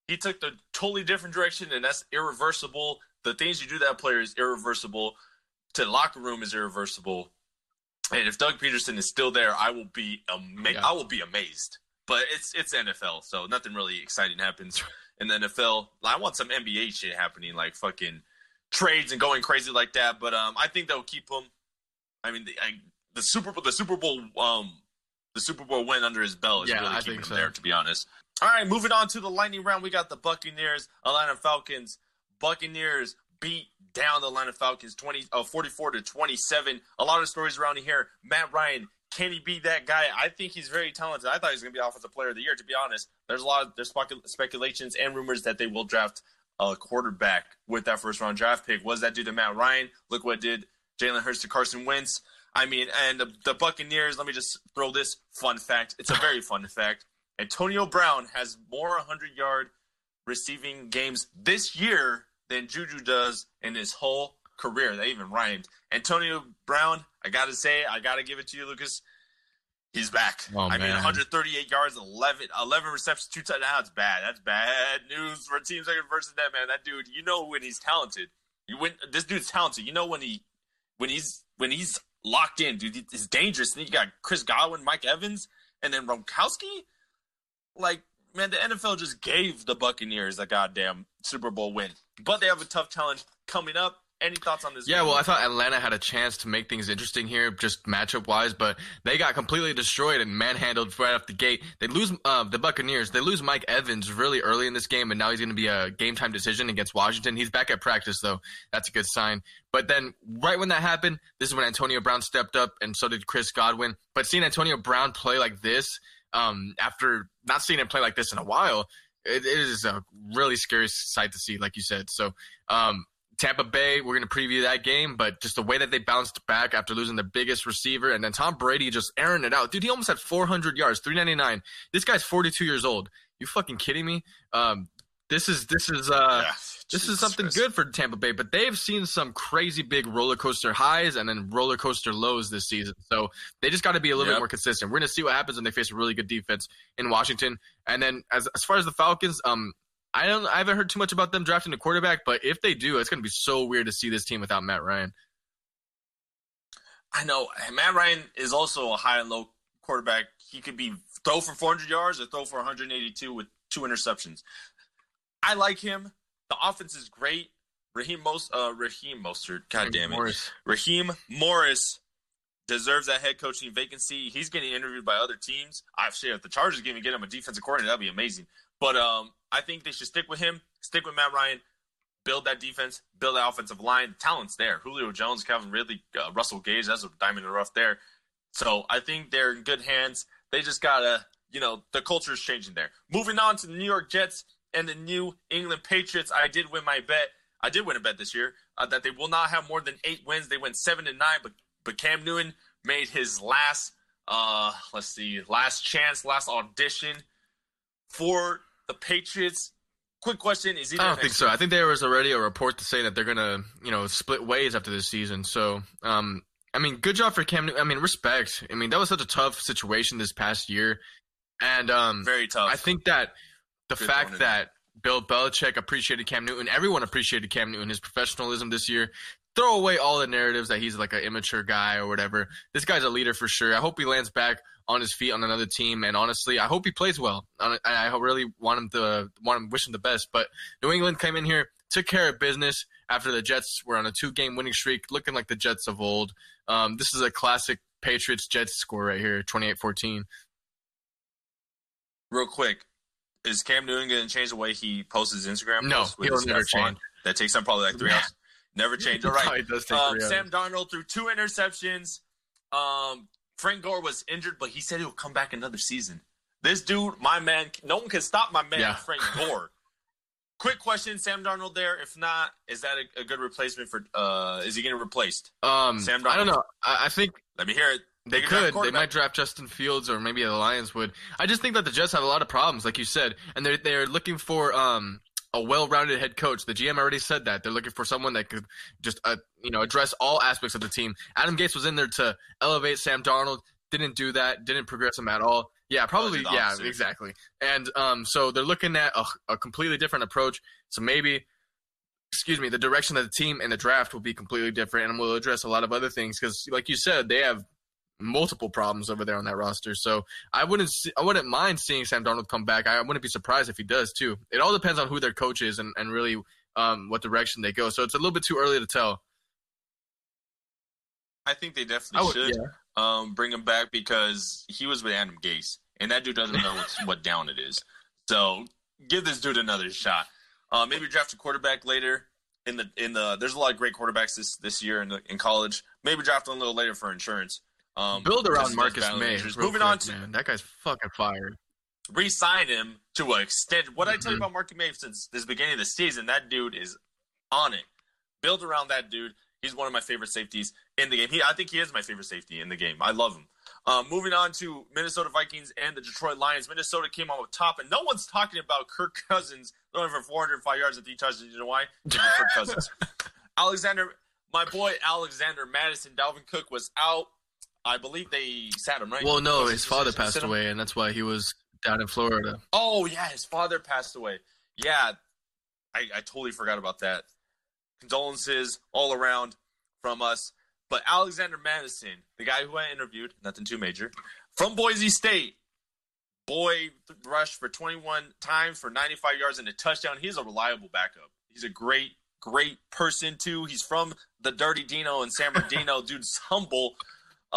Speaker 1: he took the totally different direction, and that's irreversible. The things you do to that player is irreversible. To the locker room is irreversible. And if Doug Pederson is still there, I will be ama- yeah. I will be amazed. But it's it's NFL, so nothing really exciting happens (laughs) in the NFL. I want some NBA shit happening, like fucking trades and going crazy like that. But um, I think they'll keep him. I mean, the, I, the Super Bowl, the Super Bowl, um, the Super Bowl win under his belt is yeah, really I keeping him so. there. To be honest. All right, moving on to the lightning round. We got the Buccaneers, Atlanta Falcons. Buccaneers beat down the Atlanta Falcons 20, uh, 44 to 27. A lot of stories around here. Matt Ryan, can he be that guy? I think he's very talented. I thought he was going to be Offensive Player of the Year, to be honest. There's a lot of there's speculations and rumors that they will draft a quarterback with that first round draft pick. Was that due to Matt Ryan? Look what did Jalen Hurts to Carson Wentz. I mean, and the, the Buccaneers, let me just throw this fun fact. It's a very fun fact. Antonio Brown has more 100 yard receiving games this year than Juju does in his whole career. They even rhymed. Antonio Brown, I got to say, I got to give it to you, Lucas. He's back. Oh, I man. mean, 138 yards, 11, 11 receptions, two touchdowns. That's bad. That's bad news for teams like versus that man. That dude, you know when he's talented. You when this dude's talented. You know when he when he's when he's locked in, dude. It's dangerous. And then you got Chris Godwin, Mike Evans, and then Gronkowski. Like man, the NFL just gave the Buccaneers a goddamn Super Bowl win. But they have a tough challenge coming up. Any thoughts on this?
Speaker 2: Yeah, game? well, I thought Atlanta had a chance to make things interesting here, just matchup wise, but they got completely destroyed and manhandled right off the gate. They lose uh, the Buccaneers. They lose Mike Evans really early in this game, and now he's going to be a game time decision against Washington. He's back at practice though. That's a good sign. But then, right when that happened, this is when Antonio Brown stepped up, and so did Chris Godwin. But seeing Antonio Brown play like this, um, after not seeing him play like this in a while, it, it is a really scary sight to see, like you said. So, um, Tampa Bay, we're going to preview that game, but just the way that they bounced back after losing the biggest receiver, and then Tom Brady just airing it out. Dude, he almost had 400 yards, 399. This guy's 42 years old. You fucking kidding me? Um, this is this is uh yeah, this is something good for Tampa Bay, but they've seen some crazy big roller coaster highs and then roller coaster lows this season. So they just got to be a little yep. bit more consistent. We're gonna see what happens when they face a really good defense in Washington. And then as as far as the Falcons, um, I don't I haven't heard too much about them drafting a quarterback, but if they do, it's gonna be so weird to see this team without Matt Ryan.
Speaker 1: I know Matt Ryan is also a high and low quarterback. He could be throw for 400 yards or throw for 182 with two interceptions. I like him. The offense is great. Raheem Most, uh, Raheem Mostert, God damn it, Morris. Raheem Morris deserves that head coaching vacancy. He's getting interviewed by other teams. I've shit, if the Chargers even get him a defensive coordinator, that'd be amazing. But um, I think they should stick with him, stick with Matt Ryan, build that defense, build that offensive line. The Talent's there. Julio Jones, Calvin Ridley, uh, Russell Gage. That's a diamond in the rough there. So I think they're in good hands. They just gotta, you know, the culture is changing there. Moving on to the New York Jets and the New England Patriots. I did win my bet. I did win a bet this year uh, that they will not have more than eight wins. They went seven and nine, but but Cam Newton made his last, uh, let's see, last chance, last audition for the Patriots. Quick question: Is he?
Speaker 2: I don't think so. I think there was already a report to say that they're gonna, you know, split ways after this season. So, um, I mean, good job for Cam. I mean, respect. I mean, that was such a tough situation this past year, and um,
Speaker 1: very tough.
Speaker 2: I think that the good fact that Bill Belichick appreciated Cam Newton, everyone appreciated Cam Newton, his professionalism this year. Throw away all the narratives that he's like an immature guy or whatever. This guy's a leader for sure. I hope he lands back on his feet on another team, and honestly, I hope he plays well. I really want him to want him wish him the best. But New England came in here, took care of business after the Jets were on a two-game winning streak, looking like the Jets of old. Um, this is a classic Patriots Jets score right here, 28-14.
Speaker 1: Real quick, is Cam Newton going to change the way he posts his Instagram?
Speaker 2: No, he'll never change.
Speaker 1: That takes him probably like three hours. (laughs) Never change. All right. Um, Sam Darnold threw two interceptions. Um, Frank Gore was injured, but he said he'll come back another season. This dude, my man, no one can stop my man, yeah. Frank (laughs) Gore. Quick question, Sam Darnold there. If not, is that a, a good replacement for? uh Is he getting replaced?
Speaker 2: Um, Sam Darnold. I don't know. I, I think.
Speaker 1: Let me hear it.
Speaker 2: They, they could. They might draft Justin Fields, or maybe the Lions would. I just think that the Jets have a lot of problems, like you said, and they're they're looking for um a well-rounded head coach. The GM already said that they're looking for someone that could just uh, you know address all aspects of the team. Adam Gase was in there to elevate Sam Darnold. Didn't do that. Didn't progress him at all. Yeah, probably. Yeah, exactly. And um, so they're looking at a, a completely different approach. So maybe excuse me, the direction of the team and the draft will be completely different, and we'll address a lot of other things because, like you said, they have multiple problems over there on that roster. So I wouldn't see, I wouldn't mind seeing Sam Darnold come back. I wouldn't be surprised if he does too. It all depends on who their coach is and, and really um, what direction they go. So it's a little bit too early to tell.
Speaker 1: I think they definitely would, should yeah. um, bring him back because he was with Adam Gase, and that dude doesn't know what down it is. So give this dude another shot. Uh, maybe draft a quarterback later in the in the. There's a lot of great quarterbacks this this year in the, in college. Maybe draft one a little later for insurance.
Speaker 2: Um, Build around Marcus Maye. Moving quick, on to man. that guy's fucking fired.
Speaker 1: Resign him to an extent. What mm-hmm. I tell you mm-hmm. about Marcus Maye since this beginning of the season, that dude is on it. Build around that dude. He's one of my favorite safeties in the game. He, I think he is my favorite safety in the game. I love him. Um, moving on to Minnesota Vikings and the Detroit Lions. Minnesota came out on top, and no one's talking about Kirk Cousins throwing for 405 yards and three touchdowns. You know why? Kirk (laughs) Cousins. Alexander, my boy Alexander Mattison, Dalvin Cook was out I believe they sat him right.
Speaker 2: Well, no, his father passed away, and that's why he was down in Florida.
Speaker 1: Oh yeah, his father passed away. Yeah, I, I totally forgot about that. Condolences all around from us. But Alexander Mattison, the guy who I interviewed, nothing too major, from Boise State, boy rushed for 21 times for 95 yards and a touchdown. He's a reliable backup. He's a great, great person too. He's from the Dirty Dino and San Bernardino. (laughs) Dude's humble.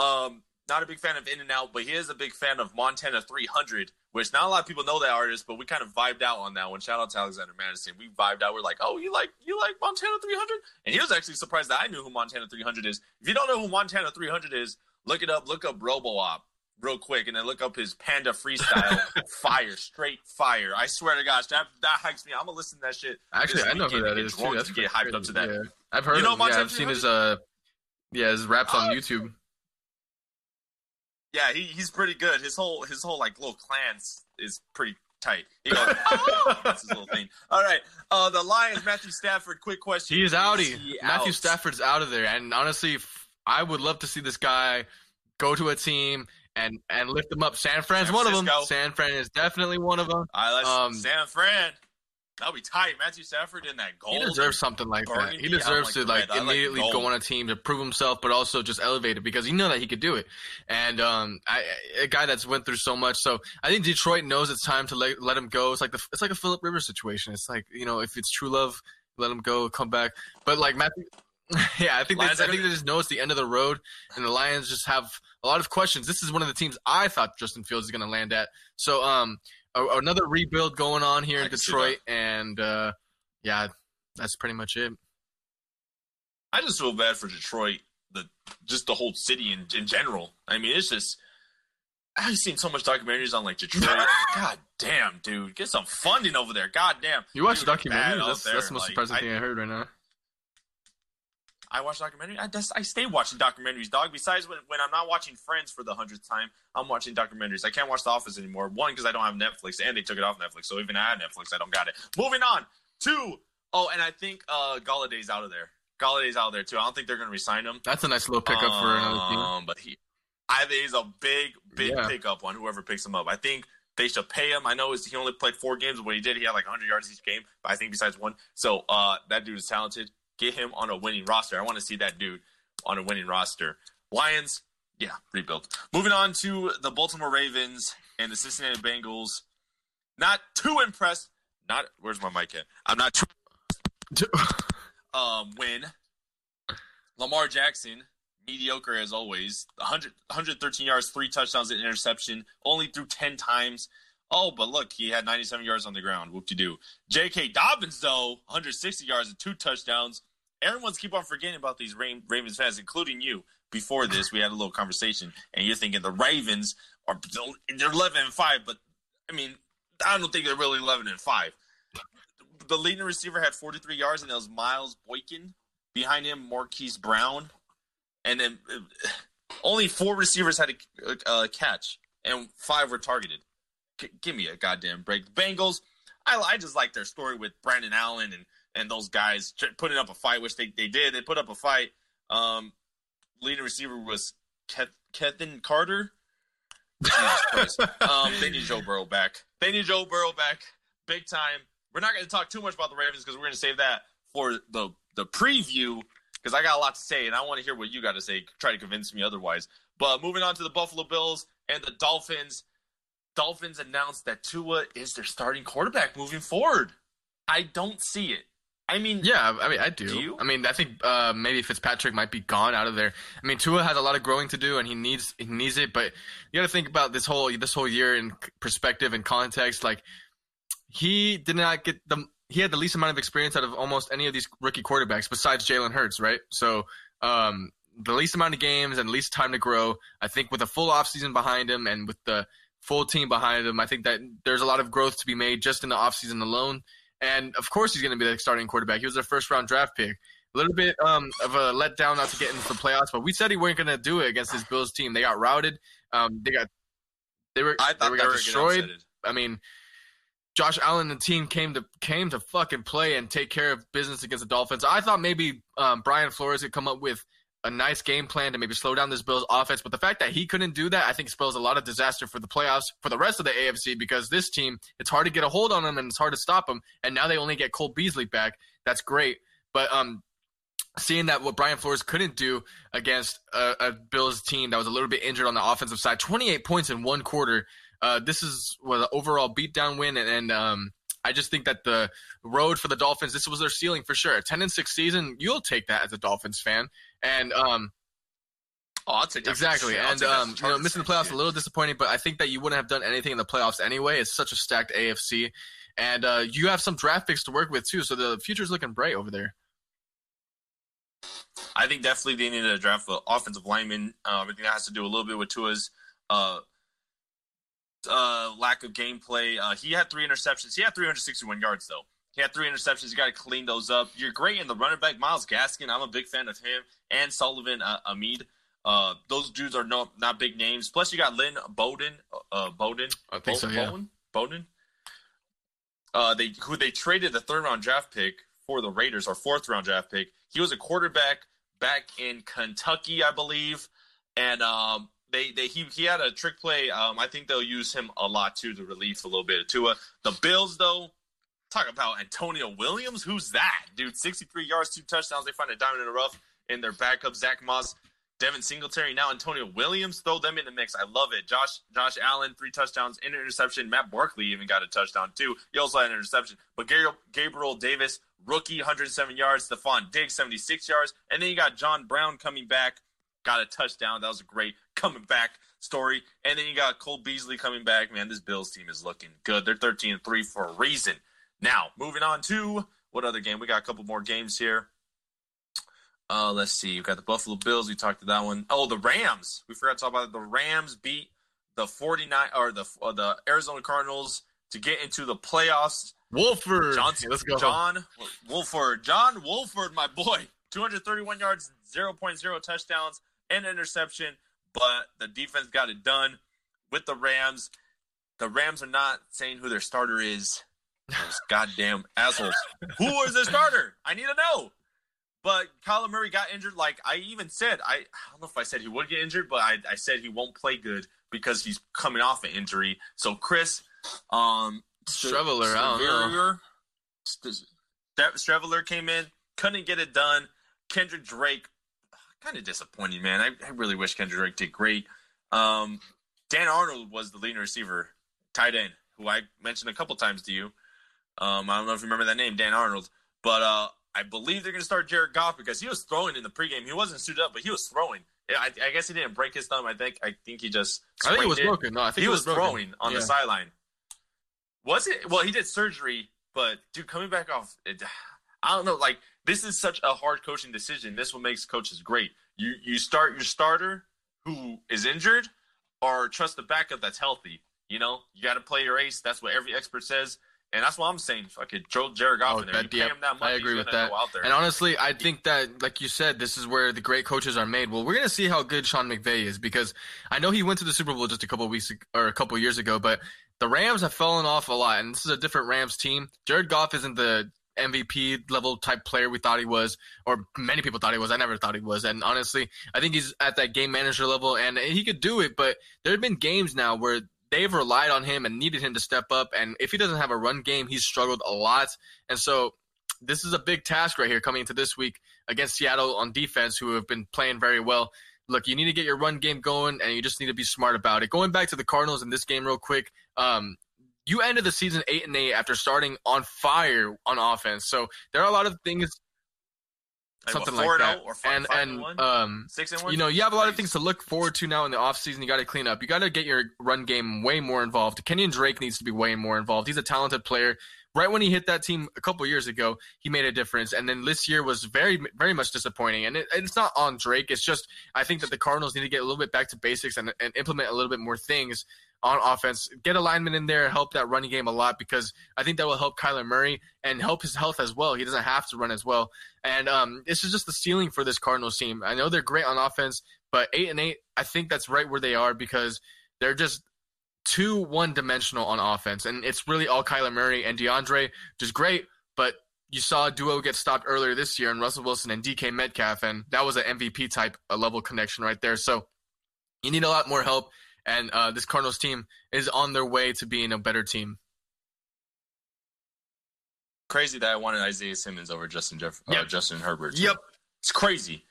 Speaker 1: Um, not a big fan of In and Out, but he is a big fan of Montana 300, which not a lot of people know that artist, but we kind of vibed out on that one. Shout out to Alexander Mattison. We vibed out. We're like, oh, you like you like Montana 300? And he was actually surprised that I knew who Montana 300 is. If you don't know who Montana 300 is, look it up. Look up RoboOp real quick, and then look up his Panda Freestyle. (laughs) fire, straight fire. I swear to gosh, that that hypes me. I'm gonna listen to that shit.
Speaker 2: Actually, I know who that is too. That's
Speaker 1: to get hyped up to that.
Speaker 2: Yeah. I've heard. You know, yeah, I've seen his uh, yeah, his raps on YouTube.
Speaker 1: Yeah, he, he's pretty good. His whole his whole like little clans is pretty tight. He (laughs) goes, that's his little thing. All right, uh, the Lions. Matthew Stafford. Quick question.
Speaker 2: He is outie. He Matthew out? Stafford's out of there, and honestly, I would love to see this guy go to a team and and lift them up. San Fran's San one of them. San Fran is definitely one of them.
Speaker 1: I like um, San Fran. That'll be tight. Matthew Stafford in that goal.
Speaker 2: He deserves something like that. He deserves to like, like immediately like go on a team to prove himself, but also just elevate it because you know that he could do it. And um, I, a guy that's went through so much. So I think Detroit knows it's time to let, let him go. It's like the it's like a Philip Rivers situation. It's like you know if it's true love, let him go, come back. But like Matthew. (laughs) Yeah, I think they, I think they just know it's the end of the road, and the Lions just have a lot of questions. This is one of the teams I thought Justin Fields is going to land at. So, um, a, another rebuild going on here in Detroit, and uh, yeah, that's pretty much it.
Speaker 1: I just feel bad for Detroit, the just the whole city in, in general. I mean, it's just I've seen so much documentaries on like Detroit. (laughs) God damn, dude, get some funding over there. God damn,
Speaker 2: you watch documentaries? That's, that's, the most like, surprising I, thing I heard right now.
Speaker 1: I watch documentaries. I, just, I stay watching documentaries, dog. Besides, when, when I'm not watching Friends for the hundredth time, I'm watching documentaries. I can't watch The Office anymore. One, because I don't have Netflix, and they took it off Netflix. So even I had Netflix, I don't got it. Moving on. Two. Oh, and I think uh, Golladay's out of there. Golladay's out of there, too. I don't think they're going to resign him.
Speaker 2: That's a nice little pickup um, for another team. Um,
Speaker 1: but he, I think he's a big, big yeah. pickup on whoever picks him up. I think they should pay him. I know he only played four games, but when he did, he had like 100 yards each game. But I think besides one, so uh, that dude is talented. Get him on a winning roster. I want to see that dude on a winning roster. Lions, yeah, rebuild. Moving on to the Baltimore Ravens and the Cincinnati Bengals. Not too impressed. Not where's my mic at? I'm not too (laughs) um win. Lamar Jackson, mediocre as always. 100, 113 yards, three touchdowns, and interception. Only threw 10 times. Oh, but look, he had 97 yards on the ground. Whoop de doo. J.K. Dobbins, though, 160 yards and two touchdowns everyone's keep on forgetting about these Ravens fans, including you. Before this, we had a little conversation, and you're thinking the Ravens are they're 11 and five, but I mean, I don't think they're really 11 and five. The leading receiver had 43 yards, and that was Miles Boykin. Behind him, Marquise Brown, and then uh, only four receivers had a, a, a catch, and five were targeted. G- give me a goddamn break. The Bengals, I, I just like their story with Brandon Allen and and those guys putting up a fight, which they, they did. They put up a fight. Um, leading receiver was Kevin Carter. um, they need Joe Burrow back. They need Joe Burrow back big time. We're not going to talk too much about the Ravens because we're going to save that for the the preview because I got a lot to say and I want to hear what you got to say. Try to convince me otherwise. But moving on to the Buffalo Bills and the Dolphins. Dolphins announced that Tua is their starting quarterback moving forward. I don't see it. I mean,
Speaker 2: yeah, I mean, I do. do I mean, I think uh, maybe Fitzpatrick might be gone out of there. I mean, Tua has a lot of growing to do, and he needs he needs it. But you got to think about this whole this whole year in perspective and context. Like, he did not get the he had the least amount of experience out of almost any of these rookie quarterbacks besides Jalen Hurts, right? So, um, the least amount of games and least time to grow. I think with a full offseason behind him and with the full team behind him, I think that there's a lot of growth to be made just in the offseason alone. And of course, he's going to be the starting quarterback. He was a first round draft pick. A little bit um, of a letdown not to get into the playoffs, but we said he weren't going to do it against this Bills team. They got routed. Um, they got they were I thought they, were, they were destroyed. I mean, Josh Allen and the team came to came to fucking play and take care of business against the Dolphins. I thought maybe um, Brian Flores could come up with a nice game plan to maybe slow down this Bills offense. But the fact that he couldn't do that, I think spells a lot of disaster for the playoffs for the rest of the AFC because this team, it's hard to get a hold on them and it's hard to stop them. And now they only get Cole Beasley back. That's great. But um, seeing that what Brian Flores couldn't do against a, a, Bills team that was a little bit injured on the offensive side, 28 points in one quarter. Uh, this is what an overall beatdown win, and, and um, I just think that the road for the Dolphins, this was their ceiling for sure. A 10 and 6 season, you'll take that as a Dolphins fan. And um,
Speaker 1: Oh, I'll take
Speaker 2: exactly. And um, you know, missing the playoffs a little disappointing, but I think that you wouldn't have done anything in the playoffs anyway. It's such a stacked AFC, and uh, you have some draft picks to work with too. So the future's looking bright over there.
Speaker 1: I think definitely they need to draft an offensive lineman. Uh, everything that has to do a little bit with Tua's uh, uh, lack of gameplay. Uh, he had three interceptions. He had 361 yards though. He had three interceptions. You got to clean those up. You're great in the running back. Myles Gaskin, I'm a big fan of him, and Salvon uh, Ahmed. Uh, those dudes are no, not big names. Plus, you got Lynn Bowden. Uh, Bowden.
Speaker 2: I think Bo- so. Yeah.
Speaker 1: Bowden. Bowden. Uh, they who they traded the third round draft pick for the Raiders, or fourth round draft pick. He was a quarterback back in Kentucky, I believe, and um, they they he he had a trick play. Um, I think they'll use him a lot too to relieve a little bit of Tua. The Bills, though, Talk about Antonio Williams. Who's that, dude? 63 yards, two touchdowns. They find a diamond in the rough in their backup. Zach Moss, Devin Singletary, now Antonio Williams. Throw them in the mix. I love it. Josh Josh Allen, three touchdowns, interception. Matt Barkley even got a touchdown too. He also had an interception. But Gabriel, Gabriel Davis, rookie, 107 yards. Stefon Diggs, 76 yards. And then you got John Brown coming back, got a touchdown. That was a great coming back story. And then you got Cole Beasley coming back. Man, this Bills team is looking good. They're 13 3 for a reason. Now, moving on to what other game? We got a couple more games here. Uh, let's see. We've got the Buffalo Bills. We talked to that one. Oh, the Rams. We forgot to talk about it. The Rams beat the 49 or the uh, the Arizona Cardinals to get into the playoffs.
Speaker 2: Wolford.
Speaker 1: Johnson, (laughs) let's go. John Wolford. John Wolford, my boy. 231 yards, 0.0 touchdowns, and interception. But the defense got it done with the Rams. The Rams are not saying who their starter is. Those goddamn assholes. Who is their starter? I need to know. But Kyler Murray got injured. Like I even said, I, I don't know if I said he would get injured, but I, I said he won't play good because he's coming off an injury. So Chris, um,
Speaker 2: Streveler,
Speaker 1: Streveler came in, couldn't get it done. Kendrick Drake, kind of disappointing, man. I, I, really wish Kendrick Drake did great. Um, Dan Arnold was the leading receiver, tight end, who I mentioned a couple times to you. Um, I don't know if you remember that name, Dan Arnold, but uh, I believe they're going to start Jared Goff because he was throwing in the pregame. He wasn't suited up, but he was throwing. I, I guess he didn't break his thumb. I think I think he just.
Speaker 2: I think it was it. broken. No, I think
Speaker 1: he
Speaker 2: was,
Speaker 1: was throwing on yeah. the sideline. Was it? Well, he did surgery, but dude, coming back off, it, (sighs) I don't know. Like this is such a hard coaching decision. This what makes coaches great. You you start your starter who is injured, or trust the backup that's healthy. You know, you got to play your ace. That's what every expert says. And that's what I'm saying. Fucking throw Jared Goff oh, in there. That, you pay him that much,
Speaker 2: I agree with that. And honestly, I think that, like you said, this is where the great coaches are made. Well, we're gonna see how good Sean McVay is because I know he went to the Super Bowl just a couple weeks or a couple years ago, but the Rams have fallen off a lot, and this is a different Rams team. Jared Goff isn't the MVP level type player we thought he was, or many people thought he was. I never thought he was. And honestly, I think he's at that game manager level, and he could do it. But there have been games now where they've relied on him and needed him to step up. And if he doesn't have a run game, he's struggled a lot. And so this is a big task right here coming into this week against Seattle on defense, who have been playing very well. Look, you need to get your run game going, and you just need to be smart about it. Going back to the Cardinals in this game, real quick. Um, you ended the season eight and eight after starting on fire on offense. So there are a lot of things something like, that. Oh five, and five and, and um, six and one. You know, you have a lot of things to look forward to now in the offseason. You got to clean up. You got to get your run game way more involved. Kenyan Drake needs to be way more involved. He's a talented player. Right when he hit that team a couple years ago, he made a difference. And then this year was very, very much disappointing. And it, it's not on Drake. It's just I think that the Cardinals need to get a little bit back to basics and, and implement a little bit more things on offense. Get alignment in there, help that running game a lot because I think that will help Kyler Murray and help his health as well. He doesn't have to run as well. And um, this is just the ceiling for this Cardinals team. I know they're great on offense, but eight and eight, I think that's right where they are because they're just too one dimensional on offense. And it's really all Kyler Murray and DeAndre, which is great, but you saw a duo get stopped earlier this year in Russell Wilson and DK Metcalf, and that was an MVP type a level connection right there. So you need a lot more help and uh, this Cardinals team is on their way to being a better team.
Speaker 1: Crazy that I wanted Isaiah Simmons over Justin Jeff- yep. uh, Justin Herbert.
Speaker 2: Yep,
Speaker 1: it's crazy.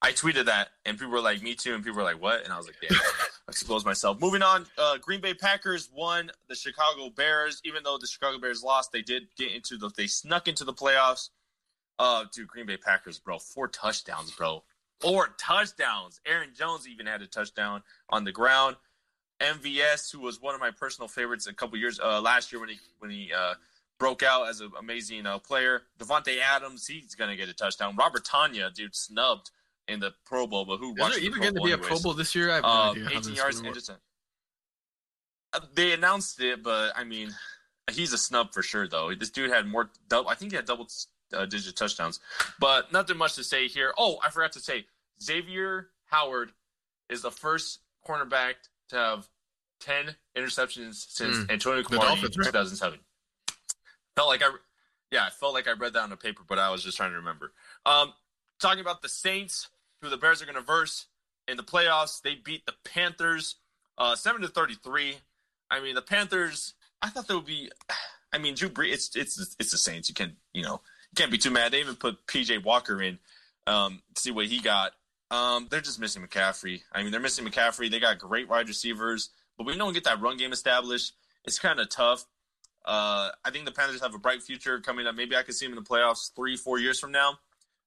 Speaker 1: I tweeted that, and people were like, "Me too," and people were like, "What?" And I was like, "Damn, (laughs) exposed myself." Moving on, uh, Green Bay Packers won the Chicago Bears. Even though the Chicago Bears lost, they did get into the. They snuck into the playoffs. Uh, dude, Green Bay Packers, bro, four touchdowns, bro four touchdowns. Aaron Jones even had a touchdown on the ground. MVS, who was one of my personal favorites a couple years uh, last year when he when he uh, broke out as an amazing uh, player. Davante Adams, he's gonna get a touchdown. Robert Tonyan, dude, snubbed in the Pro Bowl, but who?
Speaker 2: Is there even going to be anyways. a Pro Bowl this year? I have no uh, idea.
Speaker 1: 18 yards. Uh, they announced it, but I mean, he's a snub for sure. Though this dude had more. Double, I think he had double uh, digit touchdowns. But nothing much to say here. Oh, I forgot to say Xavier Howard is the first cornerback to have 10 interceptions since mm. Antonio Cromartie in 2007. Felt like I, yeah, I felt like I read that on the paper, but I was just trying to remember. Um, talking about the Saints, who the Bears are going to verse in the playoffs. They beat the Panthers uh, 7 to 33. I mean, the Panthers, I thought they would be I mean, Drew Brees, it's it's it's the Saints. You can't you know you can't be too mad. They even put PJ Walker in um, to see what he got. Um, they're just missing McCaffrey. I mean, they're missing McCaffrey. They got great wide receivers, but we don't get that run game established. It's kind of tough. Uh, I think the Panthers have a bright future coming up. Maybe I could see them in the playoffs three, four years from now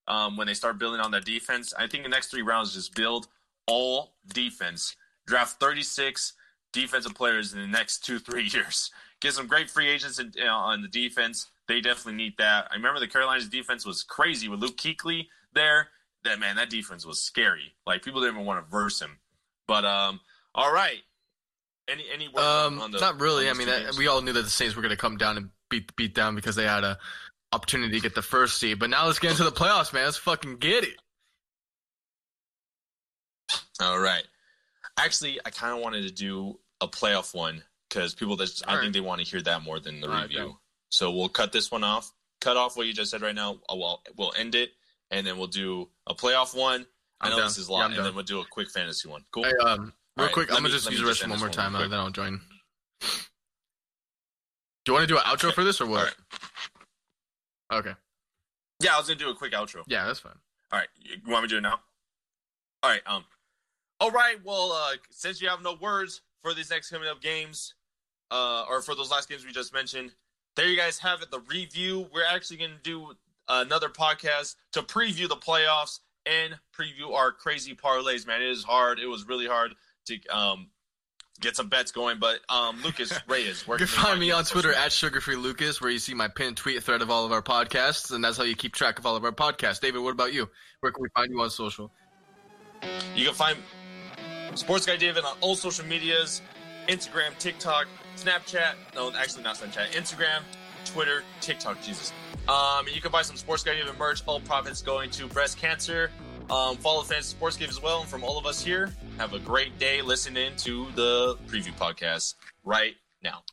Speaker 1: um, when they start building on their defense. I think the next three rounds just build all defense. Draft 36 defensive players in the next two, three (laughs) years. Get some great free agents in, on the defense. They definitely need that. I remember the Carolinas defense was crazy with Luke Kuechly there. That man, that defense was scary. Like people didn't even want to verse him. But um, all right. Any any
Speaker 2: um, on the, not really. I mean, that, we all knew that the Saints were going to come down and beat beat down because they had a opportunity to get the first seed. But now let's get into the playoffs, man. Let's fucking get it.
Speaker 1: All right. Actually, I kind of wanted to do a playoff one because people that I right. think they want to hear that more than the all review. Right, so we'll cut this one off. Cut off what you just said right now. Uh, we'll we'll end it, and then we'll do a playoff one. I I'm know down. this is a lot, yeah, and done. then we'll do a quick fantasy one. Cool.
Speaker 2: Hey, um, real right, quick, I'm gonna just use the rest one more time, and then I'll join. Do you want to do an outro for this or what? Okay.
Speaker 1: Yeah, I was gonna do a quick outro.
Speaker 2: Yeah, that's fine.
Speaker 1: All right, you want me to do it now? All right. Um. All right. Well, uh, since you have no words for these next coming up games, uh, or for those last games we just mentioned, there you guys have it. The review. We're actually gonna do another podcast to preview the playoffs and preview our crazy parlays. Man, it is hard. It was really hard to um get some bets going. But um, Lucas Reyes, (laughs) where
Speaker 2: you can find me on Twitter at SugarFreeLucas, Lucas, where you see my pinned tweet thread of all of our podcasts, and that's how you keep track of all of our podcasts. David, what about you? Where can we find you on social?
Speaker 1: You can find Sports Guy David on all social medias: Instagram, TikTok, Snapchat. No, actually not Snapchat. Instagram, Twitter, TikTok. Jesus. Um, you can buy some Sports Guy David merch. All profits going to breast cancer. Um, follow the Fantasy Sports Cave as well. And from all of us here, have a great day listening to the preview podcast right now.